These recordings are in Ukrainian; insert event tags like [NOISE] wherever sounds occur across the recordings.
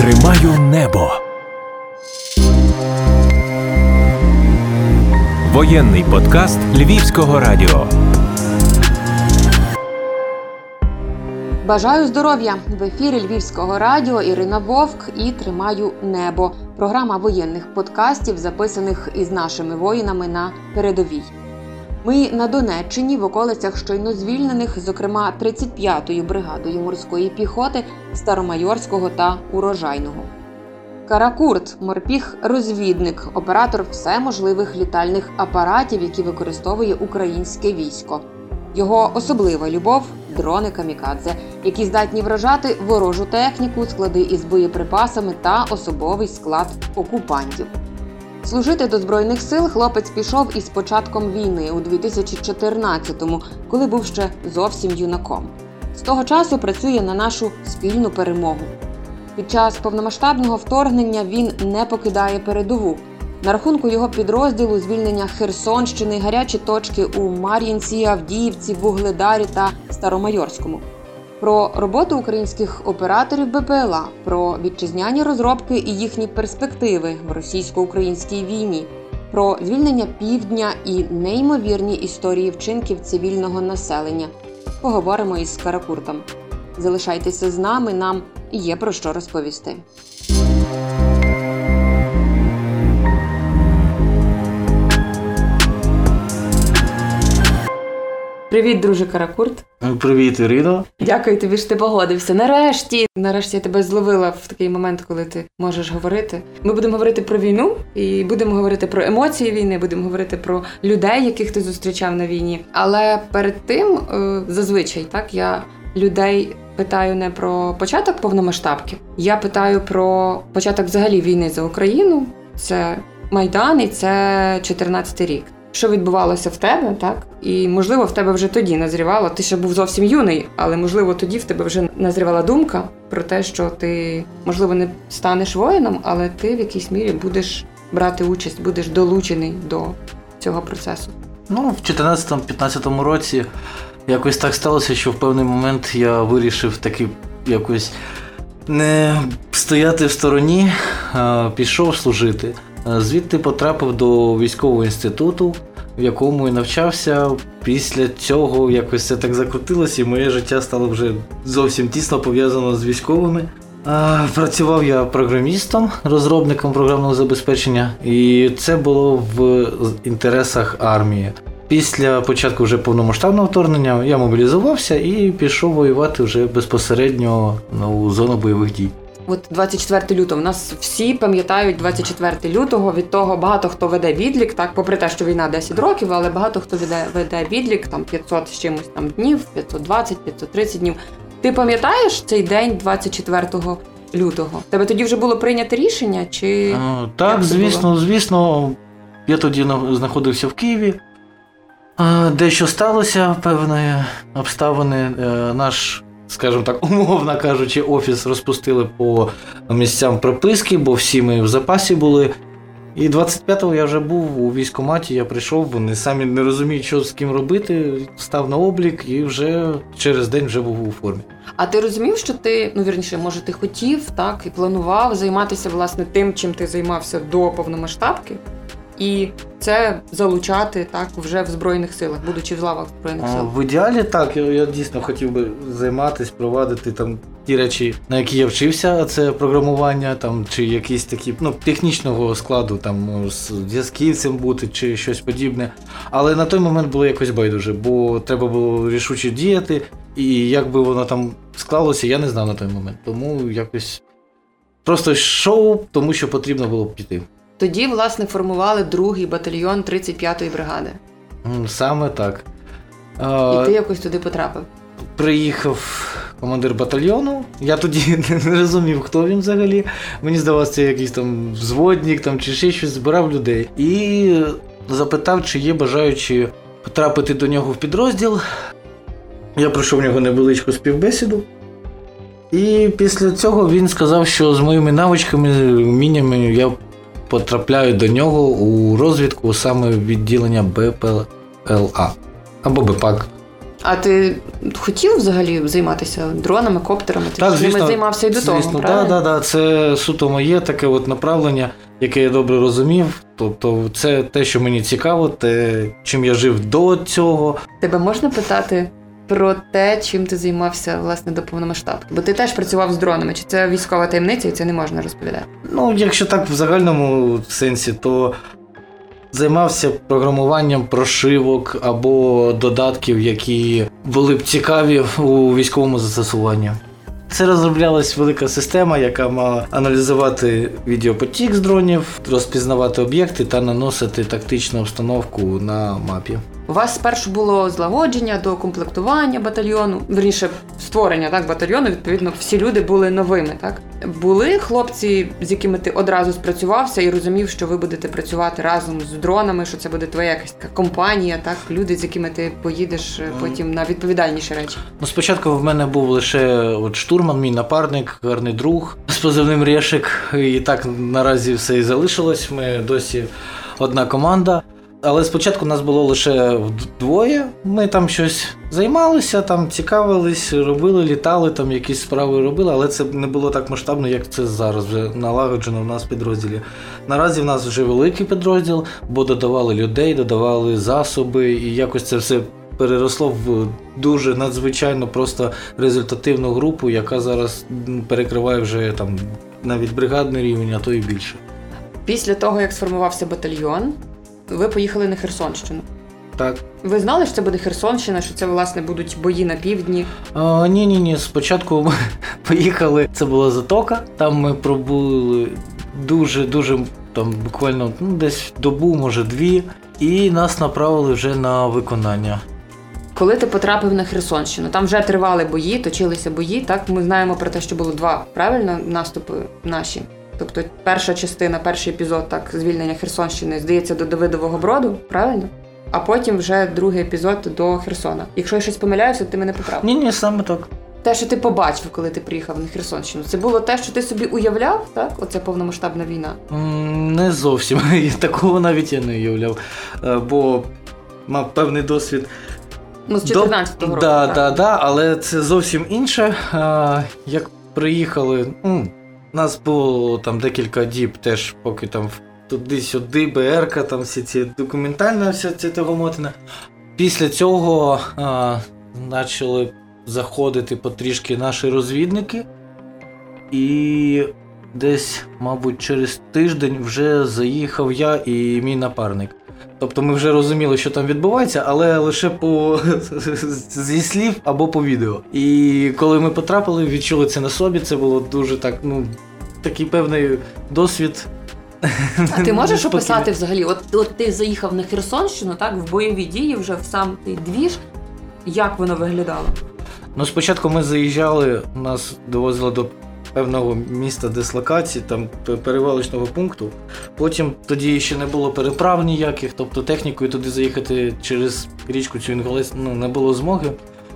Тримаю небо. Воєнний подкаст Львівського радіо. Бажаю здоров'я в ефірі Львівського радіо Ірина Вовк і Тримаю небо. Програма воєнних подкастів, записаних із нашими воїнами на передовій. Ми на Донеччині в околицях щойно звільнених, зокрема 35-ю бригадою морської піхоти Старомайорського та Урожайного. Каракурт морпіг-розвідник, оператор всеможливих літальних апаратів, які використовує українське військо. Його особлива любов дрони камікадзе, які здатні вражати ворожу техніку, склади із боєприпасами та особовий склад окупантів. Служити до збройних сил хлопець пішов із початком війни у 2014-му, коли був ще зовсім юнаком. З того часу працює на нашу спільну перемогу. Під час повномасштабного вторгнення він не покидає передову. На рахунку його підрозділу звільнення Херсонщини, гарячі точки у Мар'їнці, Авдіївці, Вугледарі та Старомайорському. Про роботу українських операторів БПЛА, про вітчизняні розробки і їхні перспективи в російсько-українській війні, про звільнення півдня і неймовірні історії вчинків цивільного населення. Поговоримо із Каракуртом. Залишайтеся з нами, нам є про що розповісти. Привіт, друже Каракурт. Привіт, Ірино. Дякую тобі, що ти погодився. Нарешті, нарешті я тебе зловила в такий момент, коли ти можеш говорити. Ми будемо говорити про війну і будемо говорити про емоції війни, будемо говорити про людей, яких ти зустрічав на війні. Але перед тим, е, зазвичай, так я людей. Питаю не про початок повномасштабки, я питаю про початок взагалі війни за Україну. Це Майдан і це 14 рік що відбувалося в тебе, так? І можливо в тебе вже тоді назрівало. Ти ще був зовсім юний, але можливо тоді в тебе вже назрівала думка про те, що ти можливо не станеш воїном, але ти в якійсь мірі будеш брати участь, будеш долучений до цього процесу. Ну, в 14-15 році якось так сталося, що в певний момент я вирішив таки якось не стояти в стороні, а пішов служити. Е, звідти потрапив до військового інституту, в якому і навчався. Після цього якось це так закрутилося, і моє життя стало вже зовсім тісно пов'язано з військовими. Працював я програмістом, розробником програмного забезпечення, і це було в інтересах армії. Після початку вже повномасштабного вторгнення я мобілізувався і пішов воювати вже безпосередньо у зону бойових дій. От 24 лютого. У нас всі пам'ятають 24 лютого. Від того багато хто веде відлік, так, попри те, що війна 10 років, але багато хто веде веде відлік, там 500 з чимось там днів, 520, 530 днів. Ти пам'ятаєш цей день 24 лютого? Тебе тоді вже було прийнято рішення? Чи а, так, звісно, було? звісно. Я тоді знаходився в Києві. Дещо сталося певні обставини. Е, наш скажімо так, умовно кажучи, офіс розпустили по місцям прописки, бо всі ми в запасі були. І 25-го я вже був у військкоматі, я прийшов, вони самі не розуміють, що з ким робити, став на облік і вже через день вже був у формі. А ти розумів, що ти, ну вірніше, може, ти хотів так і планував займатися власне тим, чим ти займався до повномасштабки? І це залучати так вже в збройних силах, будучи в лавах збройних сил. В ідеалі так. Я, я дійсно хотів би займатися, провадити там ті речі, на які я вчився, це програмування, там чи якісь такі ну технічного складу, там з зв'язківцем бути чи щось подібне. Але на той момент було якось байдуже, бо треба було рішуче діяти, і як би воно там склалося, я не знав на той момент. Тому якось просто йшов, тому що потрібно було піти. Тоді, власне, формували другий батальйон 35-ї бригади. Саме так. І ти якось туди потрапив. Приїхав командир батальйону. Я тоді [LAUGHS] не розумів, хто він взагалі. Мені здавалося, це якийсь там взводник там, чи ще щось збирав людей. І запитав, чи є бажаючі потрапити до нього в підрозділ. Я пройшов в нього невеличку співбесіду. І після цього він сказав, що з моїми навичками, вміннями я потрапляють до нього у розвідку саме відділення БПЛА або БПАК. А ти хотів взагалі займатися дронами, коптерами? Ти Так, ж ними займався і до того, звісно, правильно? да, да, да, це суто моє таке от направлення, яке я добре розумів. Тобто, це те, що мені цікаво, те, чим я жив до цього. Тебе можна питати про те, чим ти займався власне до повномасштабки? Бо ти теж працював з дронами. Чи це військова таємниця, і це не можна розповідати? Ну, якщо так в загальному сенсі, то займався програмуванням прошивок або додатків, які були б цікаві у військовому застосуванні. Це розроблялась велика система, яка мала аналізувати відеопотік з дронів, розпізнавати об'єкти та наносити тактичну обстановку на мапі. У вас спершу було злагодження до комплектування батальйону, верніше створення так батальйону. Відповідно, всі люди були новими. Так були хлопці, з якими ти одразу спрацювався і розумів, що ви будете працювати разом з дронами, що це буде твоя якась така компанія, так люди, з якими ти поїдеш е, потім на відповідальніші речі. Ну, спочатку в мене був лише от штурман, мій напарник, гарний друг з позивним Решик. І так наразі все і залишилось. Ми досі одна команда. Але спочатку нас було лише двоє. Ми там щось займалися, там цікавились, робили, літали, там якісь справи робили, але це не було так масштабно, як це зараз вже налагоджено в нас в підрозділі. Наразі в нас вже великий підрозділ, бо додавали людей, додавали засоби, і якось це все переросло в дуже надзвичайно просто результативну групу, яка зараз перекриває вже там навіть бригадний рівень, а то і більше. Після того, як сформувався батальйон, ви поїхали на Херсонщину. Так. Ви знали, що це буде Херсонщина, що це власне будуть бої на півдні? А, ні, ні, ні. Спочатку ми [LAUGHS] поїхали. Це була затока. Там ми пробули дуже, дуже там буквально ну, десь добу, може дві, і нас направили вже на виконання. Коли ти потрапив на Херсонщину, там вже тривали бої, точилися бої. Так ми знаємо про те, що було два правильно наступи наші. Тобто, перша частина, перший епізод, так звільнення Херсонщини, здається, до Давидового Броду, правильно? А потім вже другий епізод до Херсона. Якщо я щось помиляюся, ти мене поправ. Ні, ні, саме так. Те, що ти побачив, коли ти приїхав на Херсонщину, це було те, що ти собі уявляв, так? Оце повномасштабна війна. Не зовсім. [LAUGHS] Такого навіть я не уявляв. Е, Бо мав певний досвід Ну, з 14-го року. Да, так. да, да, але це зовсім інше. Як приїхали, ну, нас було там декілька діб, теж поки там туди-сюди, БРК, там всі ці документальна вся ця тягомотина. Після цього а, почали заходити потрішки наші розвідники. І десь, мабуть, через тиждень вже заїхав я і мій напарник. Тобто ми вже розуміли, що там відбувається, але лише по [LAUGHS] зі слів або по відео. І коли ми потрапили, відчули це на собі. Це було дуже так, ну, такий певний досвід. А ти можеш [LAUGHS] описати взагалі? От, от ти заїхав на Херсонщину, так, в бойові дії, вже в сам той двіж. Як воно виглядало? Ну, спочатку ми заїжджали, нас довозили до певного міста дислокації, там перевалочного пункту. Потім тоді ще не було переправ ніяких, тобто технікою туди заїхати через річку цю Інголець ну, не було змоги.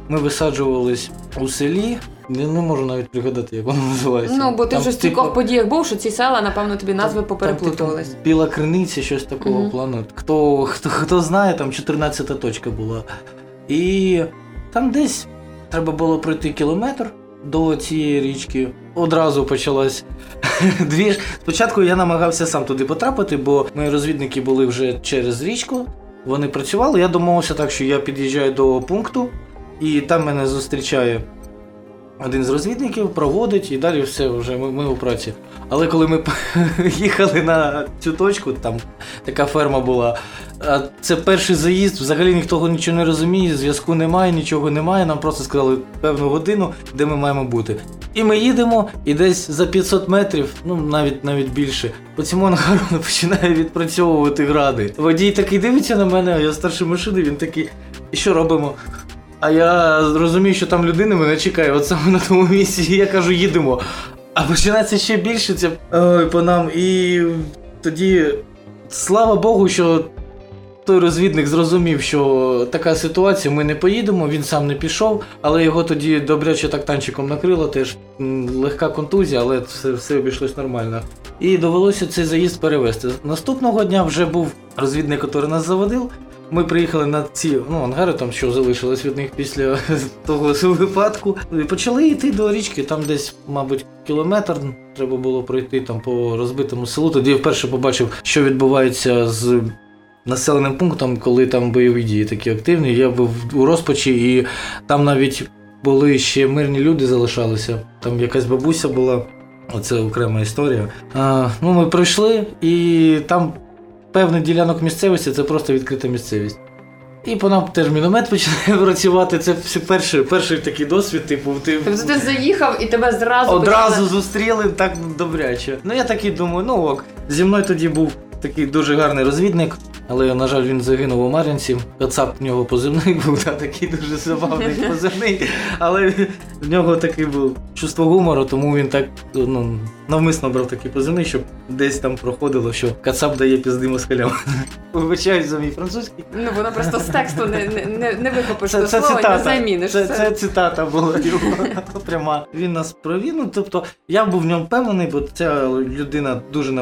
Ми висаджувались у селі. Не, не можу навіть пригадати, як воно називається. Ну, бо ти Там, вже в типу, стількох подіях був, що ці села, напевно, тобі назви там, попереплутувались. типу, Біла криниця, щось такого Мгм. плану. Хто, хто, хто знає, там 14 точка була. І там десь треба було пройти кілометр до цієї річки. Одразу почалась [LAUGHS] двіж. Спочатку я намагався сам туди потрапити, бо мої розвідники були вже через річку. Вони працювали. Я домовився так, що я під'їжджаю до пункту, і там мене зустрічає один з розвідників, проводить, і далі все вже ми, ми у праці. Але коли ми [LAUGHS] їхали на цю точку, там така ферма була. А це перший заїзд, взагалі ніхто нічого не розуміє, зв'язку немає, нічого немає. Нам просто сказали певну годину, де ми маємо бути. І ми їдемо, і десь за 500 метрів, ну навіть навіть більше, по цьому ангару [LAUGHS] починає відпрацьовувати гради. Водій такий дивиться на мене, а я старший машини, він такий, і що робимо? А я розумію, що там людина мене чекає, от саме на тому місці, і я кажу, їдемо. А починається ще більше це ой, по нам. І тоді, слава Богу, що той розвідник зрозумів, що така ситуація, ми не поїдемо, він сам не пішов, але його тоді добряче так танчиком накрило, теж легка контузія, але все, все обійшлось нормально. І довелося цей заїзд перевести. Наступного дня вже був розвідник, який нас заводив. Ми приїхали на ці ну, ангари, там що залишилось від них після [LAUGHS] того випадку. І почали йти до річки. Там десь, мабуть, кілометр треба було пройти там по розбитому селу. Тоді я вперше побачив, що відбувається з населеним пунктом, коли там бойові дії такі активні. Я був у розпачі, і там навіть були ще мирні люди залишалися. Там якась бабуся була. Оце окрема історія. А, ну, ми пройшли, і там певний ділянок місцевості це просто відкрита місцевість. І по нам теж міномет починає [LAUGHS] працювати. Це все перший, перший такий досвід, типу, ти Тобто ти заїхав і тебе зразу одразу почали- зустріли так добряче. Ну я такий думаю, ну ок. Зі мною тоді був такий дуже гарний розвідник, але, на жаль, він загинув у Мар'янці. Кацап в нього позивний [LAUGHS] був, та, такий дуже забавний [LAUGHS] позивний. Але в нього такий був чувство гумору, тому він так ну, навмисно брав такий позивний, щоб десь там проходило, що Кацап дає пізди москалям. [LAUGHS] Вибачаюсь за мій французький. Ну воно просто з тексту не, не, не, викопиш Це, це слово, не заміниш. Це, це цитата була його пряма. Він нас провів. Ну, тобто я був в ньому впевнений, бо ця людина дуже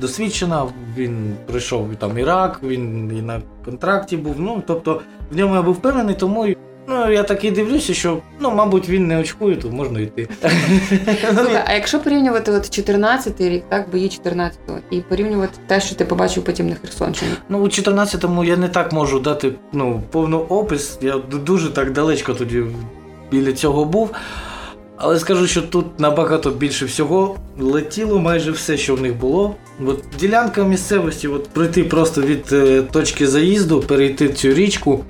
досвідчена. Він пройшов там Ірак, він і на контракті був. Ну, тобто, в ньому я був впевнений, тому. Ну, я так і дивлюся, що ну, мабуть, він не очкує, то можна йти. [LAUGHS] Слухай, а якщо порівнювати от 14-й рік, так, бої 14-го, і порівнювати те, що ти побачив потім на Херсонщині. Ну, у 14-му я не так можу дати ну, повний опис. Я дуже так далечко тоді біля цього був. Але скажу, що тут набагато більше всього летіло майже все, що в них було. От ділянка місцевості, от пройти просто від е, точки заїзду, перейти цю річку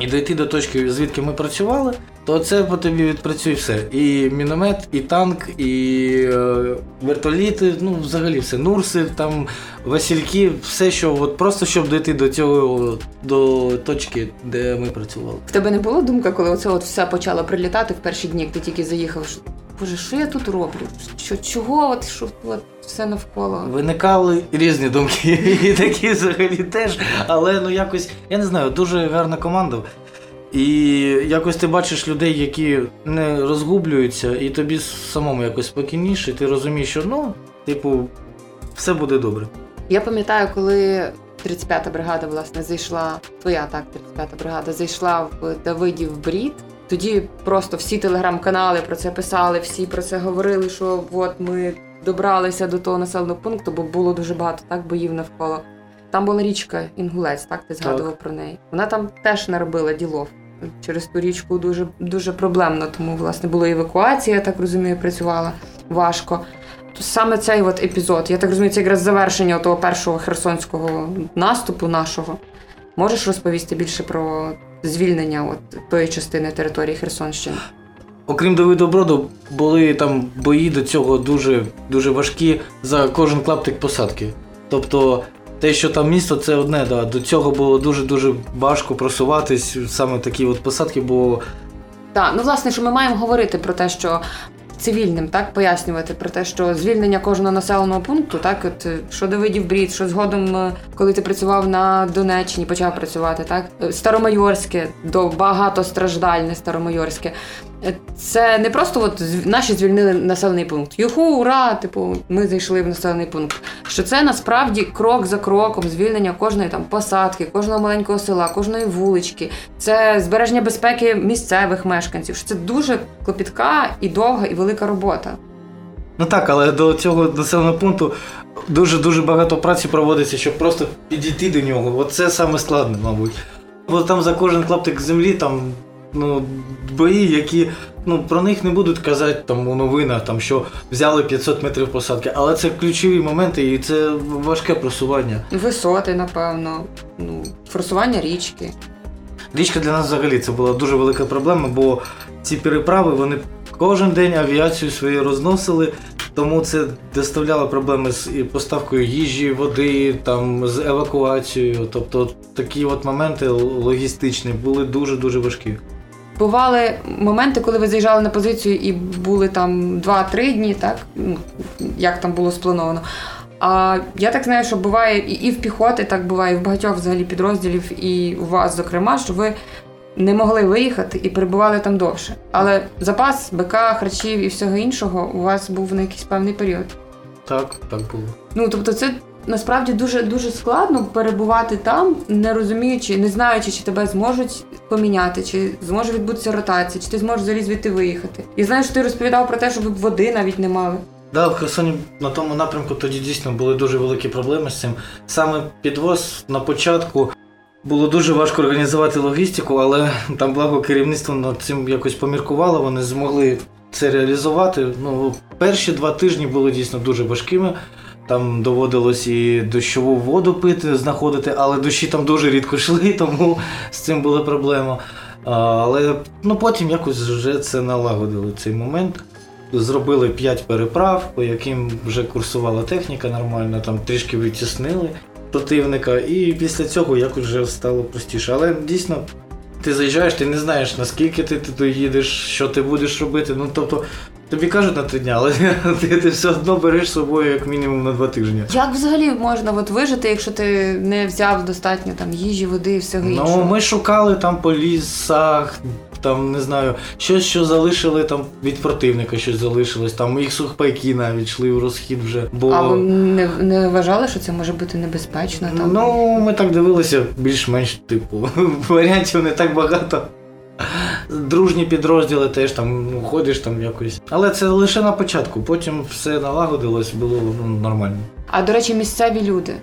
і дойти до точки, звідки ми працювали, то це по тобі відпрацює все. І міномет, і танк, і е, вертоліти, ну взагалі все, нурси, там Васильки, все, що от просто щоб дойти до цього до точки, де ми працювали. В тебе не було думка, коли оце от все почало прилітати в перші дні, як ти тільки заїхав? що, Боже, що я тут роблю? Що, чого от, що от все навколо? Виникали різні думки, [LAUGHS] і такі взагалі теж. Але ну якось, я не знаю, дуже гарна команда. І якось ти бачиш людей, які не розгублюються, і тобі самому якось спокійніше, ти розумієш, що ну, типу, все буде добре. Я пам'ятаю, коли 35-та бригада, власне, зайшла, твоя так, 35-та бригада зайшла в Давидів Брід. Тоді просто всі телеграм-канали про це писали, всі про це говорили, що от ми добралися до того населеного пункту, бо було дуже багато так боїв навколо. Там була річка Інгулець, так ти згадував про неї. Вона там теж наробила ділов. Через ту річку дуже дуже проблемно, тому власне була евакуація, я так розумію, працювала важко. То саме цей от епізод, я так розумію, це якраз завершення того першого херсонського наступу нашого. Можеш розповісти більше про звільнення от тої частини території Херсонщини? Окрім Давидоброду, були там бої до цього дуже, дуже важкі за кожен клаптик посадки. Тобто, те, що там місто, це одне, да. До цього було дуже-дуже важко просуватись, саме такі от посадки, бо Так, ну власне, що ми маємо говорити про те, що цивільним так пояснювати про те, що звільнення кожного населеного пункту, так от е, що Давидів Брід, що згодом, е, коли ти працював на Донеччині, почав працювати, так е, Старомайорське, до багатостраждальне Старомайорське. Це не просто от наші звільнили населений пункт. Юху, ура! Типу, ми зайшли в населений пункт. Що це насправді крок за кроком звільнення кожної там посадки, кожного маленького села, кожної вулички, це збереження безпеки місцевих мешканців. Що це дуже клопітка і довга і велика робота. Ну так, але до цього населеного пункту дуже-дуже багато праці проводиться, щоб просто підійти до нього. От це саме складне, мабуть. Бо там за кожен клаптик землі там ну, бої, які ну, про них не будуть казати там у новинах, там, що взяли 500 метрів посадки. Але це ключові моменти і це важке просування. Висоти, напевно, ну, форсування річки. Річка для нас взагалі це була дуже велика проблема, бо ці переправи вони кожен день авіацію свою розносили, тому це доставляло проблеми з поставкою їжі, води, там, з евакуацією. Тобто такі от моменти логістичні були дуже-дуже важкі. Бували моменти, коли ви заїжджали на позицію і були там 2-3 дні, так? Ну, як там було сплановано. А я так знаю, що буває і, і в піхоти, так буває, і в багатьох взагалі підрозділів, і у вас, зокрема, що ви не могли виїхати і перебували там довше. Але запас БК, харчів і всього іншого у вас був на якийсь певний період. Так, так було. Ну тобто, це Насправді дуже дуже складно перебувати там, не розуміючи, не знаючи, чи тебе зможуть поміняти, чи зможе відбутися ротація, чи ти зможеш взагалі звідти виїхати. Знаю, що ти розповідав про те, що ви води навіть не мали. Да, в Херсоні на тому напрямку тоді дійсно були дуже великі проблеми з цим. Саме підвоз на початку було дуже важко організувати логістику, але там благо керівництво над цим якось поміркувало, вони змогли це реалізувати. Ну, перші два тижні були дійсно дуже важкими. Там доводилось і дощову воду пити, знаходити, але дощі там дуже рідко йшли, [LAUGHS] тому з цим була проблема. Але ну, потім якось вже це налагодили цей момент. Зробили 5 переправ, по яким вже курсувала техніка нормально, там трішки відтіснили противника, і після цього якось вже стало простіше. Але дійсно, ти заїжджаєш, ти не знаєш, наскільки ти туди їдеш, що ти будеш робити. Ну тобто, тобі кажуть на три дня, але [LAUGHS] ти, ти все одно береш з собою як мінімум на два тижні. Як взагалі можна от вижити, якщо ти не взяв достатньо там їжі, води і всього іншого? Ну, ми шукали там по лісах, там не знаю, щось, що залишили там від противника, щось залишилось. Там їх сухпайки навіть йшли в розхід вже. Бо А ви не, не вважали, що це може бути небезпечно? Там? ну ми так дивилися, більш-менш типу [LAUGHS] варіантів не так багато. Дружні підрозділи теж там ну, ходиш там якось. Але це лише на початку, потім все налагодилось, було ну, нормально. А до речі, місцеві люди.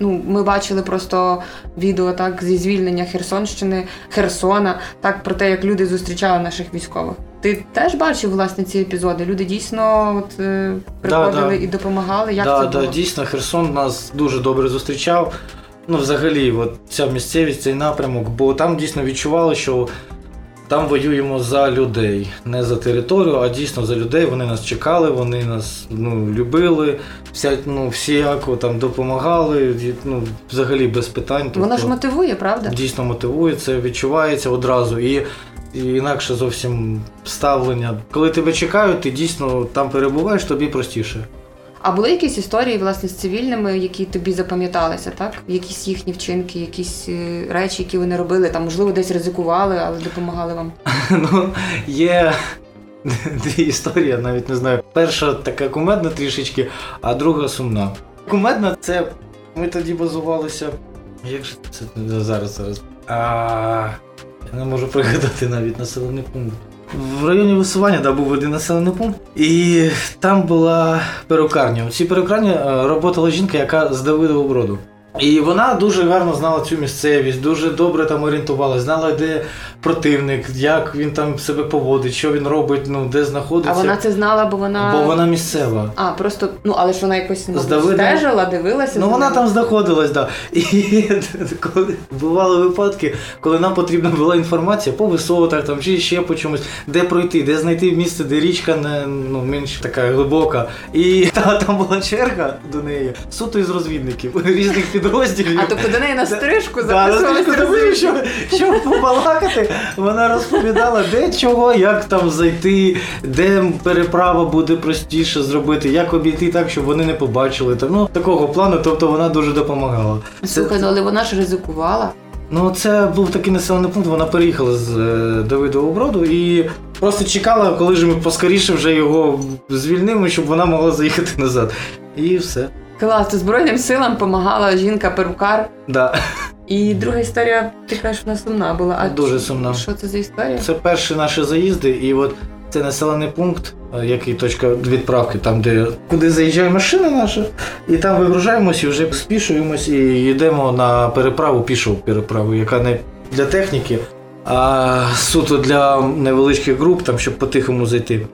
Ну, ми бачили просто відео так зі звільнення Херсонщини, Херсона, так про те, як люди зустрічали наших військових. Ти теж бачив власне ці епізоди? Люди дійсно от, е, приходили да. і допомагали. Як да, це да, було? дійсно, Херсон нас дуже добре зустрічав. Ну, взагалі, от ця місцевість, цей напрямок, бо там дійсно відчували, що там воюємо за людей, не за територію, а дійсно за людей. Вони нас чекали, вони нас ну, любили, вся, ну, всіяко там допомагали, ну, взагалі без питань. Воно ж тобто- мотивує, правда? дійсно мотивує, це відчувається одразу. І, і інакше зовсім ставлення. Коли тебе чекають, ти дійсно там перебуваєш, тобі простіше. А були якісь історії власне з цивільними, які тобі запам'яталися, так? Якісь їхні вчинки, якісь е, речі, які вони робили, там можливо десь ризикували, але допомагали вам. [LAUGHS] Ну, є [LAUGHS] дві історії, я навіть не знаю. Перша така кумедна трішечки, а друга сумна. Кумедна це ми тоді базувалися. Як же це зараз зараз? А, я не можу пригадати навіть населений пункт. В районі висування да, був один населений пункт, і там була перукарня. У цій перукарні е, роботала жінка, яка з Давидового броду. І вона дуже гарно знала цю місцевість, дуже добре там орієнтувалася, знала, де противник, як він там себе поводить, що він робить, ну де знаходиться. А вона це знала, бо вона. Бо вона місцева. А, просто, ну але ж вона якось мабуть, Давидом- стежила, дивилася. Ну вона там знаходилась, да. І [LAUGHS] коли бували випадки, коли нам потрібна була інформація по висотах там, чи ще по чомусь, де пройти, де знайти місце, де річка не ну, менш така глибока. І [LAUGHS] та, там була черга до неї суто із розвідників [LAUGHS] різних підрозділів. А тобто до неї на стрижку Да, записувалися. записую, щоб, щоб побалакати, вона розповідала, де чого, як там зайти, де переправа буде простіше зробити, як обійти так, щоб вони не побачили. Там, ну, такого плану, тобто вона дуже допомагала. Слухай, ну але вона ж ризикувала. Ну, це був такий населений пункт, вона переїхала з е, Давидового броду і просто чекала, коли ж ми поскоріше вже його звільнимо, щоб вона могла заїхати назад. І все. Клас, то Збройним силам допомагала жінка-перукар. Да. І друга історія, ти кажеш, вона сумна була. А Дуже сумна. Що це за історія? Це перші наші заїзди, і от це населений пункт, е, який точка відправки, там, де куди заїжджає машина наша, і там вигружаємось і вже спішуємось і йдемо на переправу, пішу переправу, яка не для техніки, а суто для невеличких груп, там, щоб по-тихому зайти.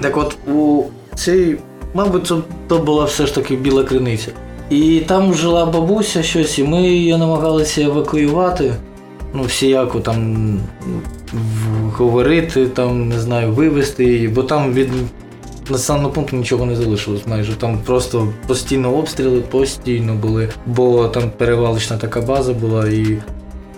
Так от у цій, мабуть, це то була все ж таки біла криниця. І там жила бабуся щось, і ми її намагалися евакуювати. Ну, всіяко там говорити, там, не знаю, вивезти її, бо там від населеного пункту нічого не залишилось майже. Там просто постійно обстріли, постійно були, бо там перевалочна така база була і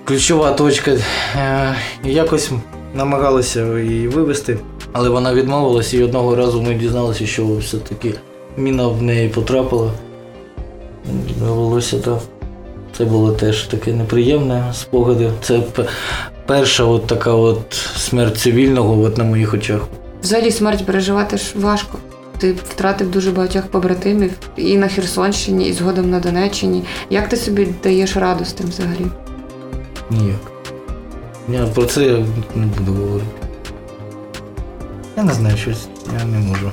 ключова точка. Е, якось намагалися її вивезти, але вона відмовилась, і одного разу ми дізналися, що все-таки міна в неї потрапила. Довелося так. Це було теж таке неприємне спогади. Це перша от така от смерть цивільного от на моїх очах. Взагалі смерть переживати ж важко. Ти втратив дуже багатьох побратимів і на Херсонщині, і згодом на Донеччині. Як ти собі даєш раду з тим взагалі? Ніяк. Я про це не буду говорити. Я не знаю щось, я не можу.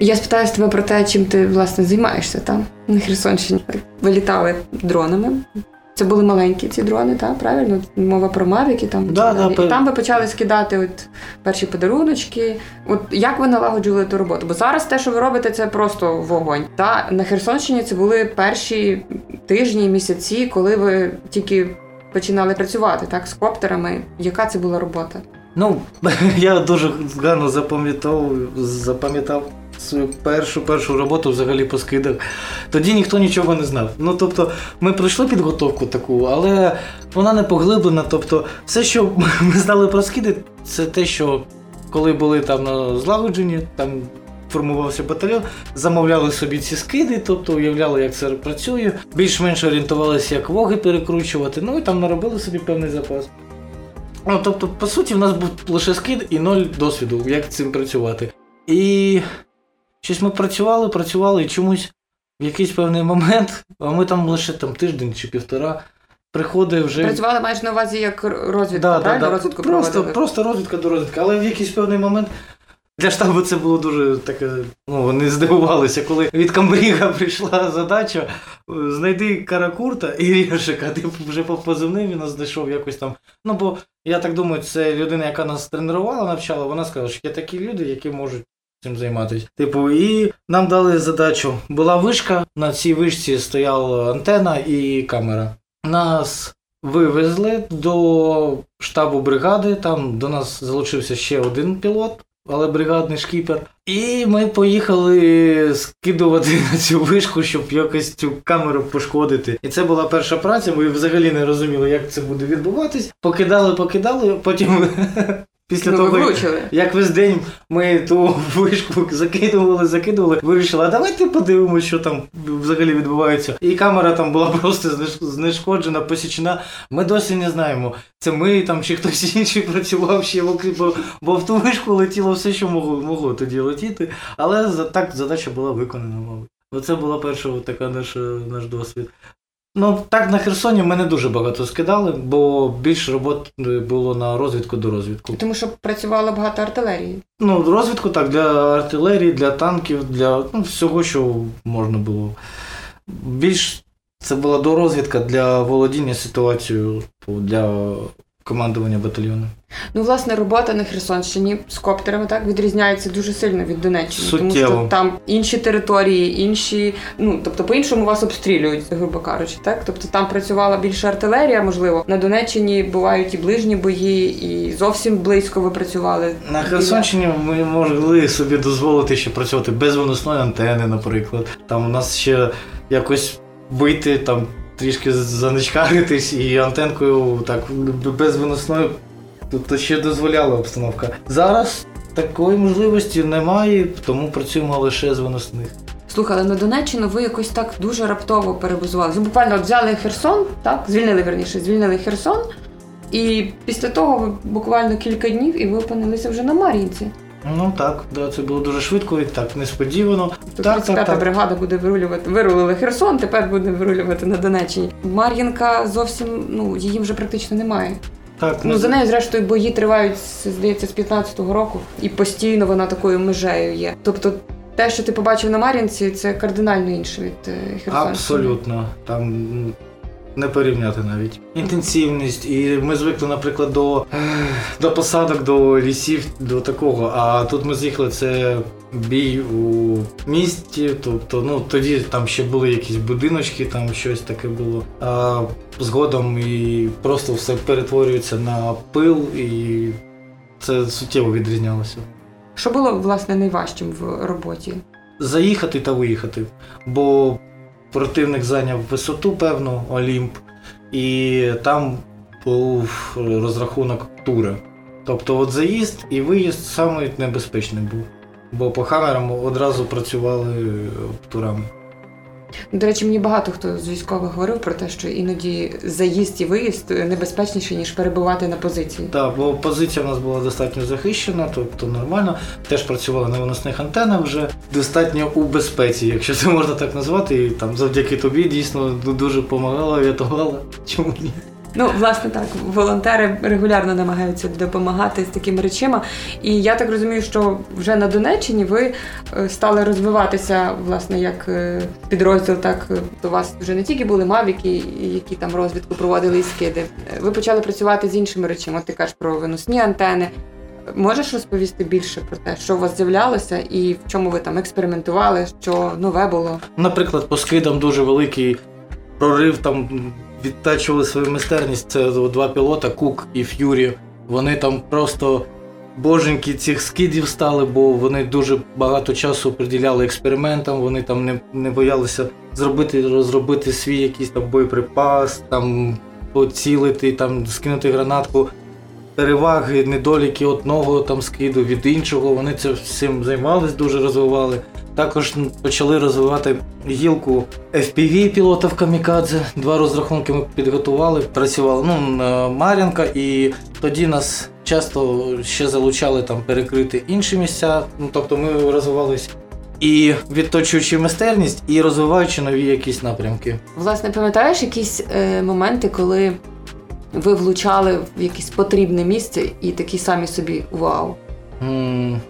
Я спитаюсь тебе про те, чим ти власне займаєшся там на Херсонщині. Вилітали дронами. Це були маленькі ці дрони, так? Правильно? Мова про мавіки там. Да, да, пер- там ви почали скидати от перші подаруночки. От як ви налагоджували ту роботу? Бо зараз те, що ви робите, це просто вогонь. Та на Херсонщині це були перші тижні, місяці, коли ви тільки починали працювати так з коптерами. Яка це була робота? Ну, [LAUGHS] я дуже гарно запам'ятав, запам'ятав свою першу першу роботу взагалі по скидах. Тоді ніхто нічого не знав. Ну тобто, ми пройшли підготовку таку, але вона не поглиблена. Тобто, все, що [LAUGHS] ми знали про скиди, це те, що коли були там на злагодженні, там формувався батальйон, замовляли собі ці скиди, тобто уявляли, як це працює, більш-менш орієнтувалися, як воги перекручувати, ну і там наробили собі певний запас. Ну, тобто, по суті, в нас був лише скид і ноль досвіду, як цим працювати. І щось ми працювали, працювали, і чомусь в якийсь певний момент, а ми там лише там тиждень чи півтора, приходить вже. Працювали маєш на увазі як розвідка, Да, да, правильно? да. Розвідку Просто, проводили? просто розвідка до розвідки. Але в якийсь певний момент для штабу це було дуже таке. Ну, вони здивувалися, коли від Камбріга [LAUGHS] прийшла задача е, знайди Каракурта і Рєшика. Ти вже по позивним він нас знайшов якось там. Ну, бо я так думаю, це людина, яка нас тренувала, навчала, вона сказала, що є такі люди, які можуть. Цим займатися. Типу, і нам дали задачу. Була вишка, на цій вишці стояла антена і камера. Нас вивезли до штабу бригади. Там до нас залучився ще один пілот, але бригадний шкіпер. І ми поїхали скидувати [LAUGHS] на цю вишку, щоб якось цю камеру пошкодити. І це була перша праця. Ми взагалі не розуміли, як це буде відбуватись. Покидали, покидали, потім. [LAUGHS] Після Ну, того, як- як весь день ми ту [LAUGHS] вишку закидували, закидували, вирішили, а давайте подивимося, що там взагалі відбувається. І камера там була [LAUGHS] просто знешкоджена, посічена. Ми досі не знаємо, це ми там чи хтось [LAUGHS] інший працював ще в окрі- бо, бо в ту вишку летіло все, що могло, могло тоді летіти. Але так задача була виконана, мабуть. Оце була перша така наша, наш досвід. Ну, так на Херсоні ми не дуже багато скидали, бо більше робот було на розвідку до розвідку. Тому що працювало багато артилерії. Ну, розвідку так, для артилерії, для танків, для ну, всього, що можна було. Більш це була дорозвідка для володіння ситуацією для командування батальйону. Ну, власне, робота на Херсонщині з коптерами так відрізняється дуже сильно від Донеччини, тому що там інші території, інші, ну тобто по-іншому вас обстрілюють, грубо кажучи, так. Тобто там працювала більше артилерія, можливо. На Донеччині бувають і ближні бої, і зовсім близько ви працювали. На Херсонщині ми могли собі дозволити ще працювати без виносної антени, наприклад. Там у нас ще якось бити, там трішки заничкаритись і антенкою так без виносної. Тобто ще дозволяла обстановка. Зараз такої можливості немає, тому працюємо лише з виносних. Слухай, але на Донеччину ви якось так дуже раптово перебазувалися. Ви буквально взяли Херсон, так? Звільнили верніше, звільнили Херсон. І після того буквально кілька днів і ви опинилися вже на Мар'їнці. Ну так, да, це було дуже швидко і так несподівано. Так, 35-та так, так. бригада буде вирулювати. Вирулили Херсон, тепер буде вирулювати на Донеччині. Мар'їнка зовсім ну її вже практично немає. Так, Ну за нею, зрештою, бої тривають здається з 15-го року, і постійно вона такою межею є. Тобто, те, що ти побачив на Мар'їнці, це кардинально інше від е, Херсонщини. Абсолютно. Там не порівняти навіть. Інтенсивність. І ми звикли, наприклад, до, до посадок, до лісів, до такого. А тут ми з'їхали, це бій у місті. Тобто, ну тоді там ще були якісь будиночки, там щось таке було. А згодом і просто все перетворюється на пил, і це суттєво відрізнялося. Що було власне найважчим в роботі? заїхати та виїхати. Бо противник зайняв висоту певну, Олімп, і там був розрахунок тури. Тобто от заїзд і виїзд саме небезпечний був. Бо по хамерам одразу працювали турами. До речі, мені багато хто з військових говорив про те, що іноді заїзд і виїзд небезпечніше, ніж перебувати на позиції. Так, бо позиція в нас була достатньо захищена, тобто нормально. Теж працювали на виносних антенах вже достатньо у безпеці, якщо це можна так назвати. І там завдяки тобі дійсно дуже допомагала, рятувала. Чому ні? Ну, власне, так, волонтери регулярно намагаються допомагати з такими речима. І я так розумію, що вже на Донеччині ви е, стали розвиватися, власне, як е, підрозділ, так е, у вас вже не тільки були мавіки, які там розвідку проводили і скиди. Ви почали працювати з іншими речами. От ти кажеш про виносні антени. Можеш розповісти більше про те, що у вас з'являлося, і в чому ви там експериментували, що нове було? Наприклад, по скидам дуже великий прорив там відтачували свою майстерність. Це два пілота, Кук і Ф'юрі. Вони там просто боженьки цих скидів стали, бо вони дуже багато часу приділяли експериментам, вони там не, не боялися зробити, розробити свій якийсь там боєприпас, там поцілити, там скинути гранатку. Переваги, недоліки одного там скиду від іншого. Вони це всім займались, дуже розвивали. Також почали розвивати гілку FPV пілотів Камікадзе. Два розрахунки ми підготували. Працювала ну, на Мар'янка, і тоді нас часто ще залучали там перекрити інші місця. Ну тобто ми розвивалися і відточуючи майстерність, і розвиваючи нові якісь напрямки. Власне, пам'ятаєш якісь е, моменти, коли ви влучали в якесь потрібне місце і такі самі собі вау. М,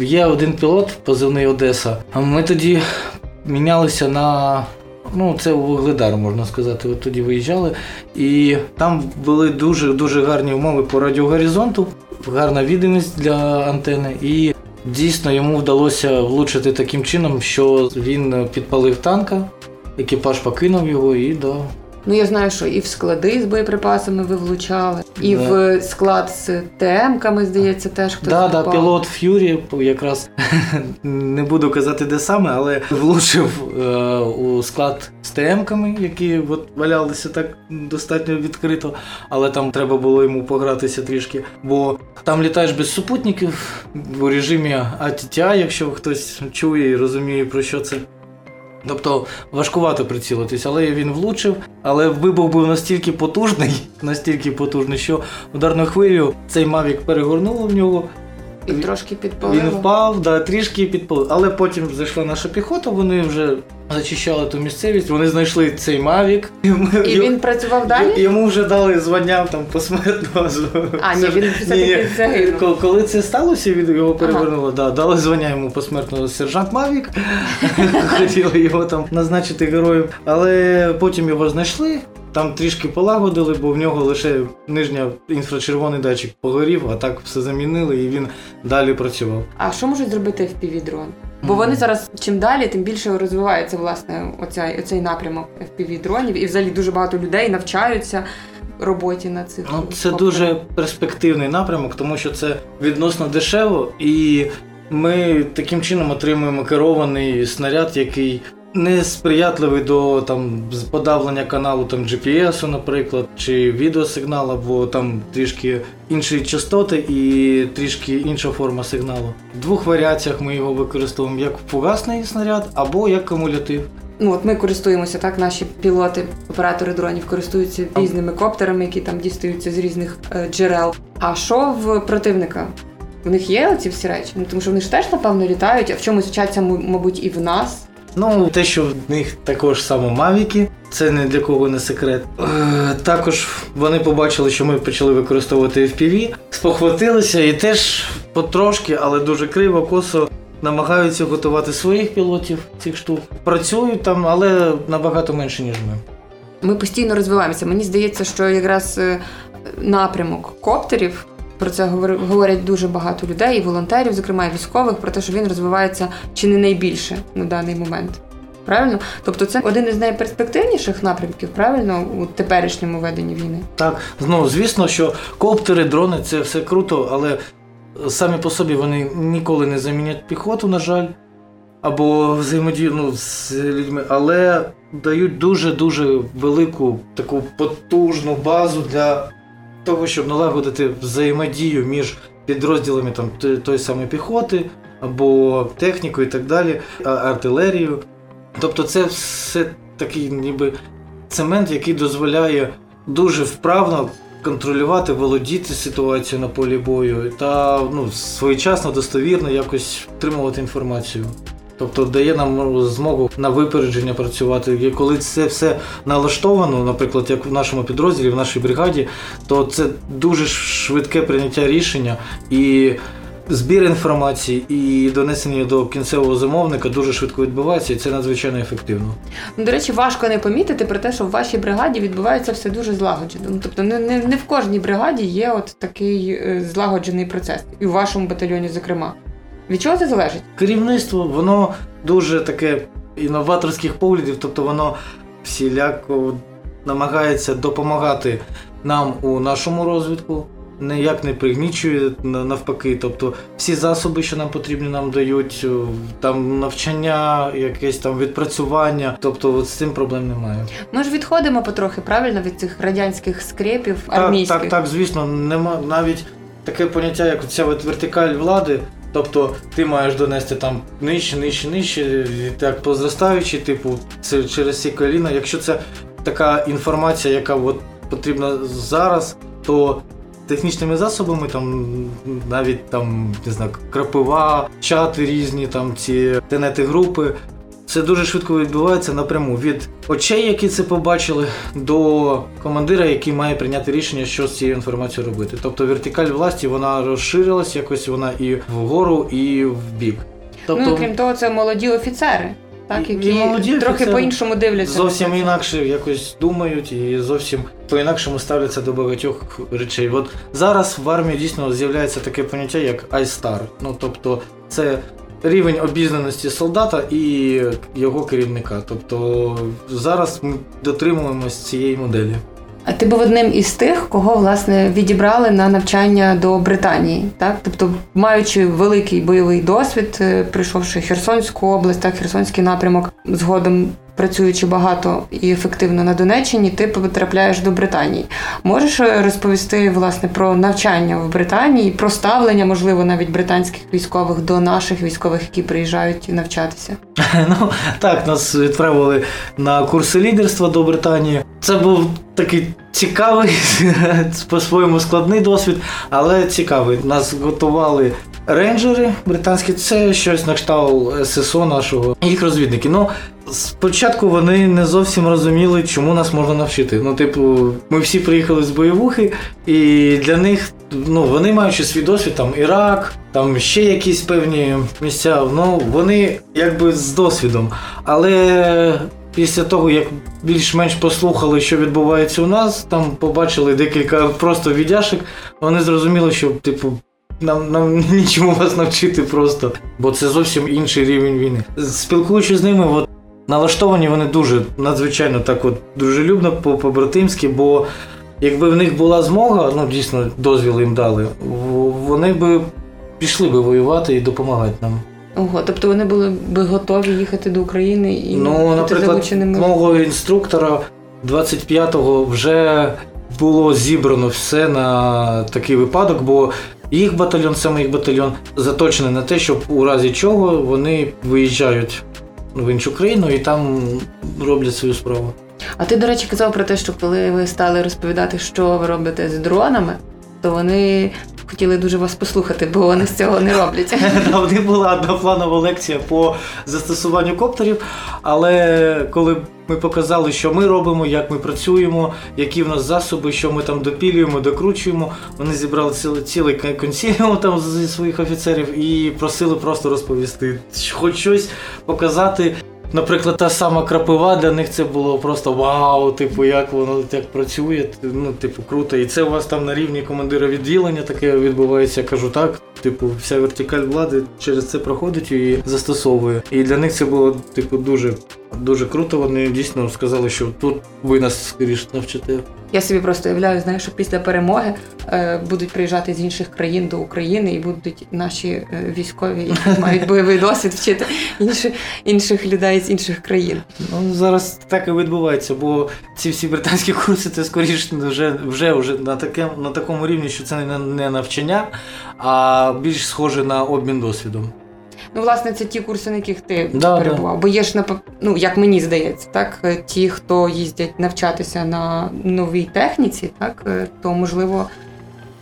Є один пілот, позивний Одеса. Ми тоді мінялися на. Ну, це Вугледар, можна сказати. От тоді виїжджали. І там були дуже дуже гарні умови по радіогоризонту, гарна відомість для антени. І дійсно йому вдалося влучити таким чином, що він підпалив танка, екіпаж покинув його і да, Ну я знаю, що і в склади з боєприпасами ви влучали, і Да. в склад з ТМ-ками, здається, теж хтось Да, да, пілот Ф'юрі якраз [LAUGHS] не буду казати де саме, але влучив е, у склад з ТМ-ками, які от валялися так достатньо відкрито, але там треба було йому погратися трішки. Бо там літаєш без супутників у режимі ATTA, якщо хтось чує і розуміє про що це. Тобто важкувато прицілитись, але він влучив. Але вибух був настільки потужний, [LAUGHS] настільки потужний, що ударну хвилю цей Мавік перегорнуло в нього. І трошки підпалило. Він впав, да, трішки підпалив. Але потім зайшла наша піхота, вони вже зачищали ту місцевість, вони знайшли цей Мавік. І, він працював далі? Йому вже дали звання там посмертно. А, ні, він все-таки загинув. Коли- це сталося, він його перевернуло. Да, дали звання йому посмертно сержант Мавік. [LAUGHS] Хотіли його там назначити героєм. Але потім його знайшли. Там трішки полагодили, бо в нього лише нижня інфрачервоний датчик погорів, а так все замінили, і він далі працював. А що можуть зробити fpv дрон? Бо вони зараз чим далі, тим більше розвивається власне оцей, оцей напрямок fpv дронів, і взагалі дуже багато людей навчаються роботі на цих. Ну, це коптерах. дуже перспективний напрямок, тому що це відносно дешево, і ми таким чином отримуємо керований снаряд, який не сприятливий до там подавлення каналу там GPS, наприклад, чи відеосигналу, бо там трішки інші частоти і трішки інша форма сигналу. В двох варіаціях ми його використовуємо як фугасний снаряд або як кумулятив. Ну от ми користуємося так. Наші пілоти, оператори дронів користуються різними коптерами, які там дістаються з різних е, джерел. А що в противника? В них є оці всі речі? Ну тому що вони ж теж напевно літають, а в чомусь вчаться, мабуть, і в нас. Ну, те, що в них також само мавіки, це не для кого не секрет. Е, також вони побачили, що ми почали використовувати FPV, спохватилися і теж потрошки, але дуже криво, косо намагаються готувати своїх пілотів цих штук. Працюють там, але набагато менше, ніж ми. Ми постійно розвиваємося. Мені здається, що якраз е, напрямок коптерів. Про це говорять дуже багато людей, і волонтерів, зокрема і військових, про те, що він розвивається чи не найбільше на даний момент. Правильно? Тобто це один із найперспективніших напрямків, правильно, у теперішньому веденні війни. Так, знову звісно, що коптери, дрони це все круто, але самі по собі вони ніколи не замінять піхоту, на жаль, або взаємодію ну, з людьми, але дають дуже-дуже велику таку потужну базу для того, щоб налагодити взаємодію між підрозділами там, тої самої піхоти або технікою і так далі, артилерією. Тобто, це все такий ніби цемент, який дозволяє дуже вправно контролювати, володіти ситуацією на полі бою та ну, своєчасно, достовірно якось отримувати інформацію. Тобто дає нам змогу на випередження працювати. І коли це все налаштовано, наприклад, як в нашому підрозділі, в нашій бригаді, то це дуже швидке прийняття рішення і збір інформації і донесення до кінцевого замовника дуже швидко відбувається, і це надзвичайно ефективно. Ну, До речі, важко не помітити про те, що в вашій бригаді відбувається все дуже злагоджено. Ну, тобто, не, не, не в кожній бригаді є от такий е, злагоджений процес, і в вашому батальйоні, зокрема. Від чого це залежить? Керівництво, воно дуже таке інноваторських поглядів, тобто воно всіляко намагається допомагати нам у нашому розвитку, ніяк не пригнічує навпаки. Тобто всі засоби, що нам потрібні, нам дають е, там навчання, якесь там відпрацювання. Тобто от з цим проблем немає. Ми ж відходимо потрохи, правильно, від цих радянських скрепів Так, армійських. так, так, звісно, нема навіть таке поняття, як ця вертикаль влади. Тобто ти маєш донести там нижче, нижче, нижче, так позростаючи, типу, це через ці коліна. Якщо це така інформація, яка от потрібна зараз, то технічними засобами, там навіть там не знаю, крапива, чати різні, там ці тенети групи. Це дуже швидко відбувається напряму від очей, які це побачили, до командира, який має прийняти рішення, що з цією інформацією робити. Тобто вертикаль власті вона розширилась якось, вона і вгору, і в бік. Тобто Ну і крім того, це молоді офіцери, так, які молоді трохи по-іншому дивляться. зовсім інакше якось думають і зовсім по-інакшому ставляться до багатьох речей. От зараз в армії дійсно з'являється таке поняття, як iStar. Ну тобто, це рівень обізнаності солдата і його керівника. Тобто зараз ми дотримуємось цієї моделі. А ти був одним із тих, кого власне відібрали на навчання до Британії, так? Тобто, маючи великий бойовий досвід, е, прийшовши Херсонську область, так, Херсонський напрямок, згодом працюючи багато і ефективно на Донеччині, ти потрапляєш до Британії. Можеш е, розповісти власне про навчання в Британії, про ставлення, можливо, навіть британських військових до наших військових, які приїжджають навчатися? [LAUGHS] Ну так, нас відправили на курси лідерства до Британії. Це був такий цікавий, [LAUGHS] по-своєму складний досвід, але цікавий. Нас готували рейнджери британські, це щось на кшталт ССО нашого. Їх розвідники. Ну, спочатку вони не зовсім розуміли, чому нас можна навчити. Ну, типу, ми всі приїхали з бойовухи, і для них, ну, вони маючи свій досвід, там Ірак, там ще якісь певні місця, ну, вони якби з досвідом. Але після того, як більш-менш послухали, що відбувається у нас, там побачили декілька просто віддяшок, вони зрозуміли, що, типу, нам, нам [LAUGHS] нічому вас навчити просто, бо це зовсім інший рівень війни. Спілкуючись з ними, от, налаштовані вони дуже надзвичайно так от дружелюбно, по-побратимськи, бо якби в них була змога, ну дійсно дозвіл їм дали, вони би пішли би воювати і допомагати нам. Ого, тобто вони були би готові їхати до України і Ну, бути наприклад, залученими. мого інструктора 25-го вже було зібрано все на такий випадок, бо їх батальйон, саме їх батальйон, заточений на те, щоб у разі чого вони виїжджають в іншу країну і там роблять свою справу. А ти, до речі, казав про те, що коли ви стали розповідати, що ви робите з дронами, то вони хотіли дуже вас послухати, бо вони з цього не роблять. [LAUGHS] В них була однопланова лекція по застосуванню коптерів, але коли ми показали, що ми робимо, як ми працюємо, які в нас засоби, що ми там допілюємо, докручуємо, вони зібрали цілий, цілий консіліум там зі своїх офіцерів і просили просто розповісти, хоч щось показати. Наприклад, та сама крапива для них це було просто вау, типу, як воно так працює. Ну, типу, круто. І це у вас там на рівні командира відділення таке відбувається. Я кажу так. Типу, вся вертикаль влади через це проходить і застосовує. І для них це було, типу, дуже, дуже круто. Вони дійсно сказали, що тут ви нас скоріше навчите. Я собі просто уявляю, знаєш, що після перемоги е, будуть приїжджати з інших країн до України і будуть наші е, військові, які [LAUGHS] мають бойовий досвід, вчити інших, інших людей з інших країн. Ну, зараз так і відбувається, бо ці всі британські курси це скоріше вже, вже, вже на, таке, на такому рівні, що це не, не навчання, а більш схоже на обмін досвідом. Ну, власне, це ті курси, на яких ти Да, перебував. Бо є ж ну, як мені здається, так е, ті, хто їздять навчатися на новій техніці, так е, то можливо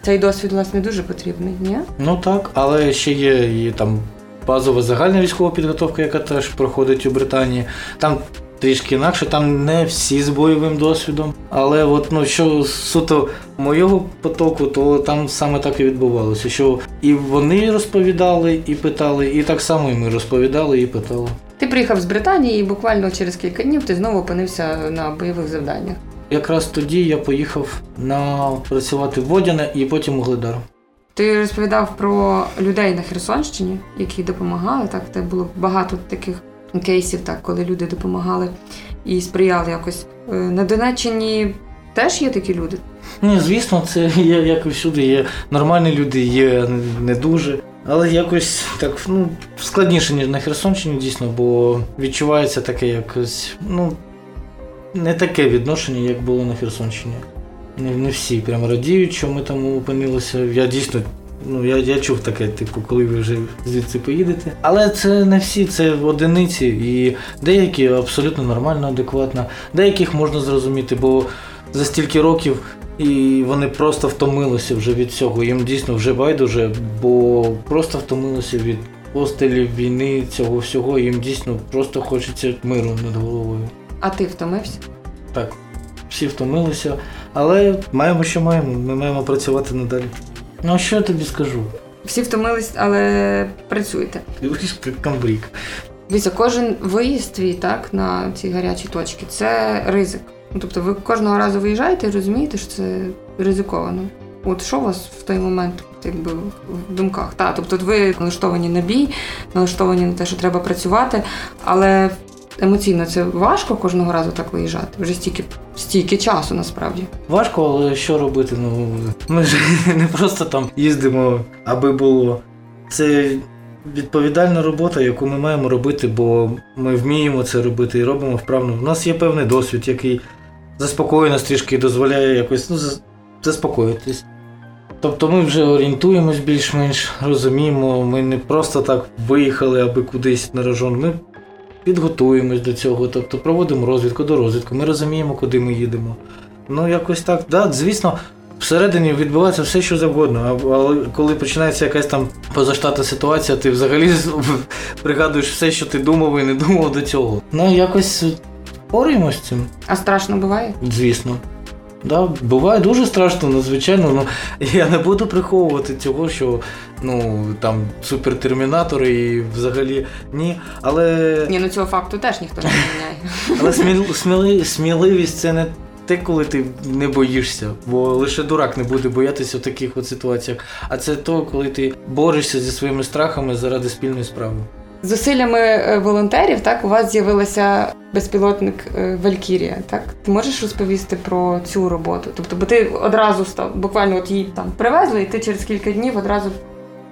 цей досвід власне дуже потрібний, ні? Ну так, але ще є і там базова загальна військова підготовка, яка теж проходить у Британії. Там трішки інакше, там не всі з бойовим досвідом. Але от ну що суто моєго потоку, то там саме так і відбувалося. Що і вони розповідали, і питали, і так само і ми розповідали і питали. Ти приїхав з Британії, і буквально через кілька днів ти знову опинився на бойових завданнях. Якраз тоді я поїхав на працювати в Водяне і потім у Гледар. Ти розповідав про людей на Херсонщині, які допомагали. Так, те було багато таких кейсів, так, коли люди допомагали і сприяли якось. Е, На Донеччині теж є такі люди. Ні, звісно, це є як всюди. Є нормальні люди, є не дуже. Але якось так ну, складніше, ніж на Херсонщині, дійсно, бо відчувається таке якось, ну, не таке відношення, як було на Херсонщині. Не, не всі прямо радіють, що ми там опинилися. Я дійсно. Ну, я, я чув таке, типу, коли ви вже звідси поїдете. Але це не всі, це одиниці, і деякі абсолютно нормально, адекватно, деяких можна зрозуміти, бо за стільки років і вони просто втомилися вже від цього. Їм дійсно вже байдуже, бо просто втомилися від постелів, війни, цього всього. Їм дійсно просто хочеться миру над головою. А ти втомився? Так, всі втомилися, але маємо, що маємо. Ми маємо працювати надалі. Ну, а що я тобі скажу? Всі втомились, але працюєте. Дивись, як камбрік. Дивіться, кожен виїзд твій так, на ці гарячі точки це ризик. Ну, тобто ви кожного разу виїжджаєте і розумієте, що це ризиковано. От що у вас в той момент якби, в думках? Та, тобто ви налаштовані на бій, налаштовані на те, що треба працювати, але емоційно це важко кожного разу так виїжджати. Вже стільки, стільки часу насправді. Важко, але що робити? Ну, ми ж [LAUGHS] не просто там їздимо, аби було. Це відповідальна робота, яку ми маємо робити, бо ми вміємо це робити і робимо вправно. У нас є певний досвід, який заспокоює нас трішки дозволяє якось ну, заспокоїтись. Тобто ми вже орієнтуємось більш-менш, розуміємо, ми не просто так виїхали, аби кудись на рожон. Ми підготуємось до цього, тобто проводимо розвідку до розвідку, ми розуміємо, куди ми їдемо. Ну, якось так. Да, звісно, всередині відбувається все, що завгодно. Але коли починається якась там позаштатна ситуація, ти взагалі пригадуєш все, що ти думав і не думав до цього. Ну, якось боремось з цим, А страшно буває? звісно. Да, буває дуже страшно, надзвичайно. Ну, я не буду приховувати цього, що ну, там супертермінатори і взагалі ні. Але Ні, ну цього факту теж ніхто не міняє. але сміл, сміли, сміливість це не те, коли ти не боїшся, бо лише дурак не буде боятися в таких от ситуаціях. А це то, коли ти борешся зі своїми страхами заради спільної справи. Зусиллями е, волонтерів, так, у вас з'явилася безпілотник е, Валькірія. Так, ти можеш розповісти про цю роботу? Тобто, бо ти одразу став, буквально от її там привезли, і ти через кілька днів одразу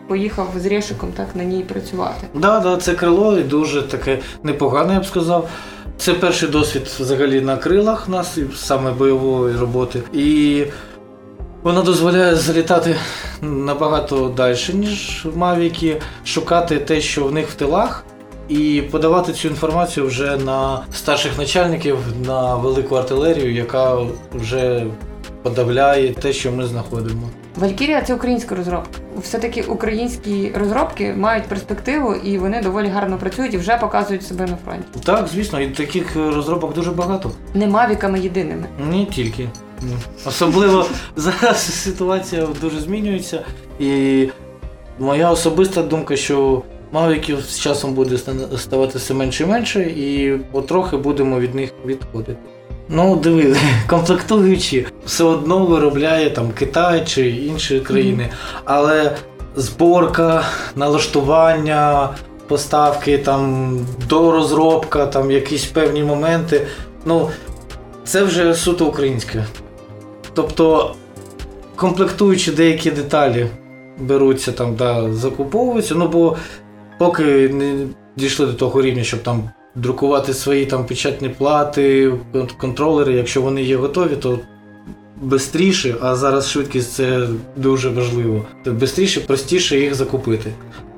поїхав з Решиком так на ній працювати. Да, да, це крило і дуже таке непогане, я б сказав. Це перший досвід взагалі на крилах нас, саме бойової роботи. І вона дозволяє залітати набагато далі, ніж мавіки, шукати те, що в них в тилах, і подавати цю інформацію вже на старших начальників, на велику артилерію, яка вже подавляє те, що ми знаходимо. Валькірія це українська розробка. Все-таки українські розробки мають перспективу і вони доволі гарно працюють і вже показують себе на фронті. Так, звісно, і таких розробок дуже багато. Не мавіками єдиними. Не тільки. Особливо [LAUGHS] зараз ситуація дуже змінюється. І моя особиста думка, що мавіків з часом буде ставати все менше і менше, і потрохи будемо від них відходити. Ну, диви, [LAUGHS] комплектуючі все одно виробляє там Китай чи інші країни, але зборка, налаштування, поставки, там, дорозробка, там якісь певні моменти. Ну, це вже суто українське. Тобто, комплектуючи деякі деталі беруться там, да, закуповуються, ну бо поки не дійшли до того рівня, щоб там друкувати свої там печатні плати, контролери, якщо вони є готові, то бистріше, а зараз швидкість це дуже важливо. Бистріше, простіше їх закупити.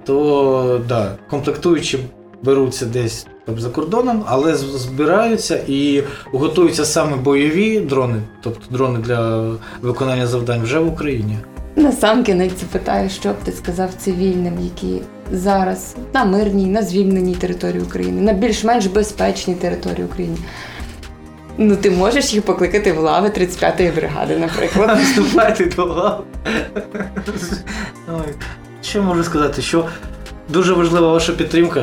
то да, комплектуючі беруться десь там, за кордоном, але збираються і готуються саме бойові дрони, тобто дрони для виконання завдань вже в Україні. На сам кінець запитаю, що б ти сказав цивільним, які зараз на мирній, на звільненій території України, на більш-менш безпечній території України. Ну, ти можеш їх покликати в лави 35-ї бригади, наприклад. [LAUGHS] Вступати до лав. Що можу сказати? Що дуже важлива ваша підтримка.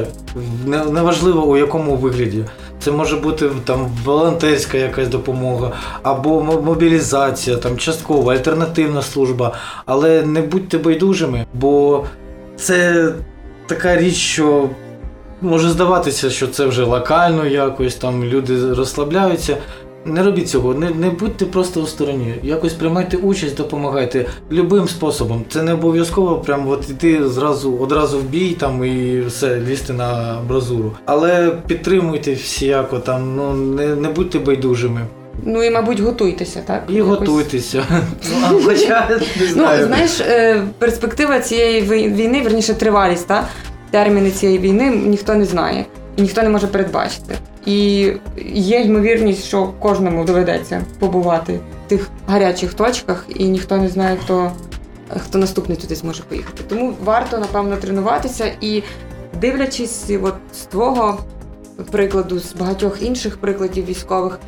Не- Неважливо у якому вигляді. Це може бути там волонтерська якась допомога, або мобілізація, там часткова, альтернативна служба. Але не будьте байдужими, бо це така річ, що може здаватися, що це вже локально якось, там люди розслабляються. Не робіть цього, не, не будьте просто у стороні. Якось приймайте участь, допомагайте любим способом. Це не обов'язково прям от іти зразу одразу в бій там і все лізти на бразуру. Але підтримуйте всіяко там, ну не, не будьте байдужими. Ну і, мабуть, готуйтеся, так? І Якось. готуйтеся. Ну, а хоча не [LAUGHS] Ну, знаєш, е, перспектива цієї війни, верніше тривалість, та? терміни цієї війни ніхто не знає і ніхто не може передбачити. І є ймовірність, що кожному доведеться побувати в тих гарячих точках, і ніхто не знає, хто, хто наступний туди зможе поїхати. Тому варто, напевно, тренуватися і дивлячись от з твого прикладу, з багатьох інших прикладів військових,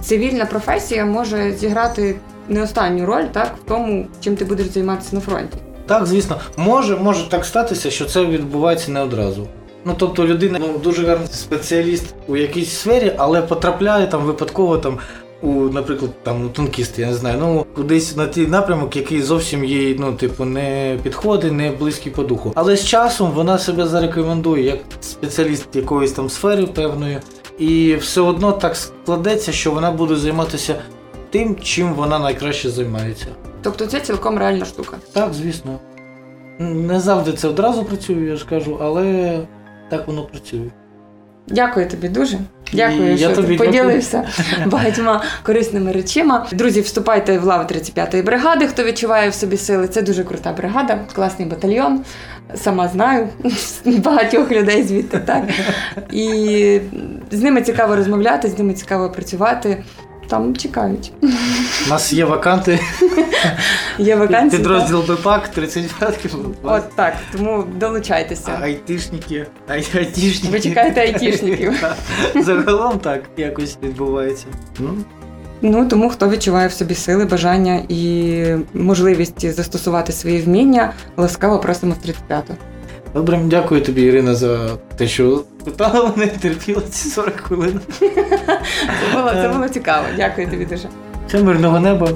цивільна професія може зіграти не останню роль так, в тому, чим ти будеш займатися на фронті. Так, звісно, може, може так статися, що це відбувається не одразу. Ну тобто людина ну, дуже гарний спеціаліст у якійсь сфері, але потрапляє там випадково там. У, наприклад, там танкіст, я не знаю, ну кудись на ті напрямок, який зовсім їй, ну, типу, не підходить, не близький по духу. Але з часом вона себе зарекомендує як спеціаліст якоїсь там сфери певної, і все одно так складеться, що вона буде займатися тим, чим вона найкраще займається. Тобто це цілком реальна штука. Так, звісно. Не завжди це одразу працює, я ж кажу, але так воно працює. Дякую тобі дуже. Дякую, І я що тобі ти поділився [LAUGHS] багатьма корисними речима. Друзі, вступайте в лави 35-ї бригади, хто відчуває в собі сили. Це дуже крута бригада, класний батальйон. Сама знаю [LAUGHS] багатьох людей звідти, так. І з ними цікаво розмовляти, з ними цікаво працювати. Там чекають. У нас є ваканти. [LAUGHS] Є вакансії. Підрозділ БПАК 35 От так, тому долучайтеся. Айтишники. Ай- Айтішники. Ви чекаєте айтішників. [LAUGHS] Загалом так якось відбувається. Ну, Ну тому хто відчуває в собі сили, бажання і можливість застосувати свої вміння, ласкаво просимо в 35-ту. Добре, дякую тобі, Ірина, за те, що питала мене, терпіла ці 40 хвилин. [LAUGHS] Це було, це було цікаво. Дякую тобі дуже. Все мирного неба.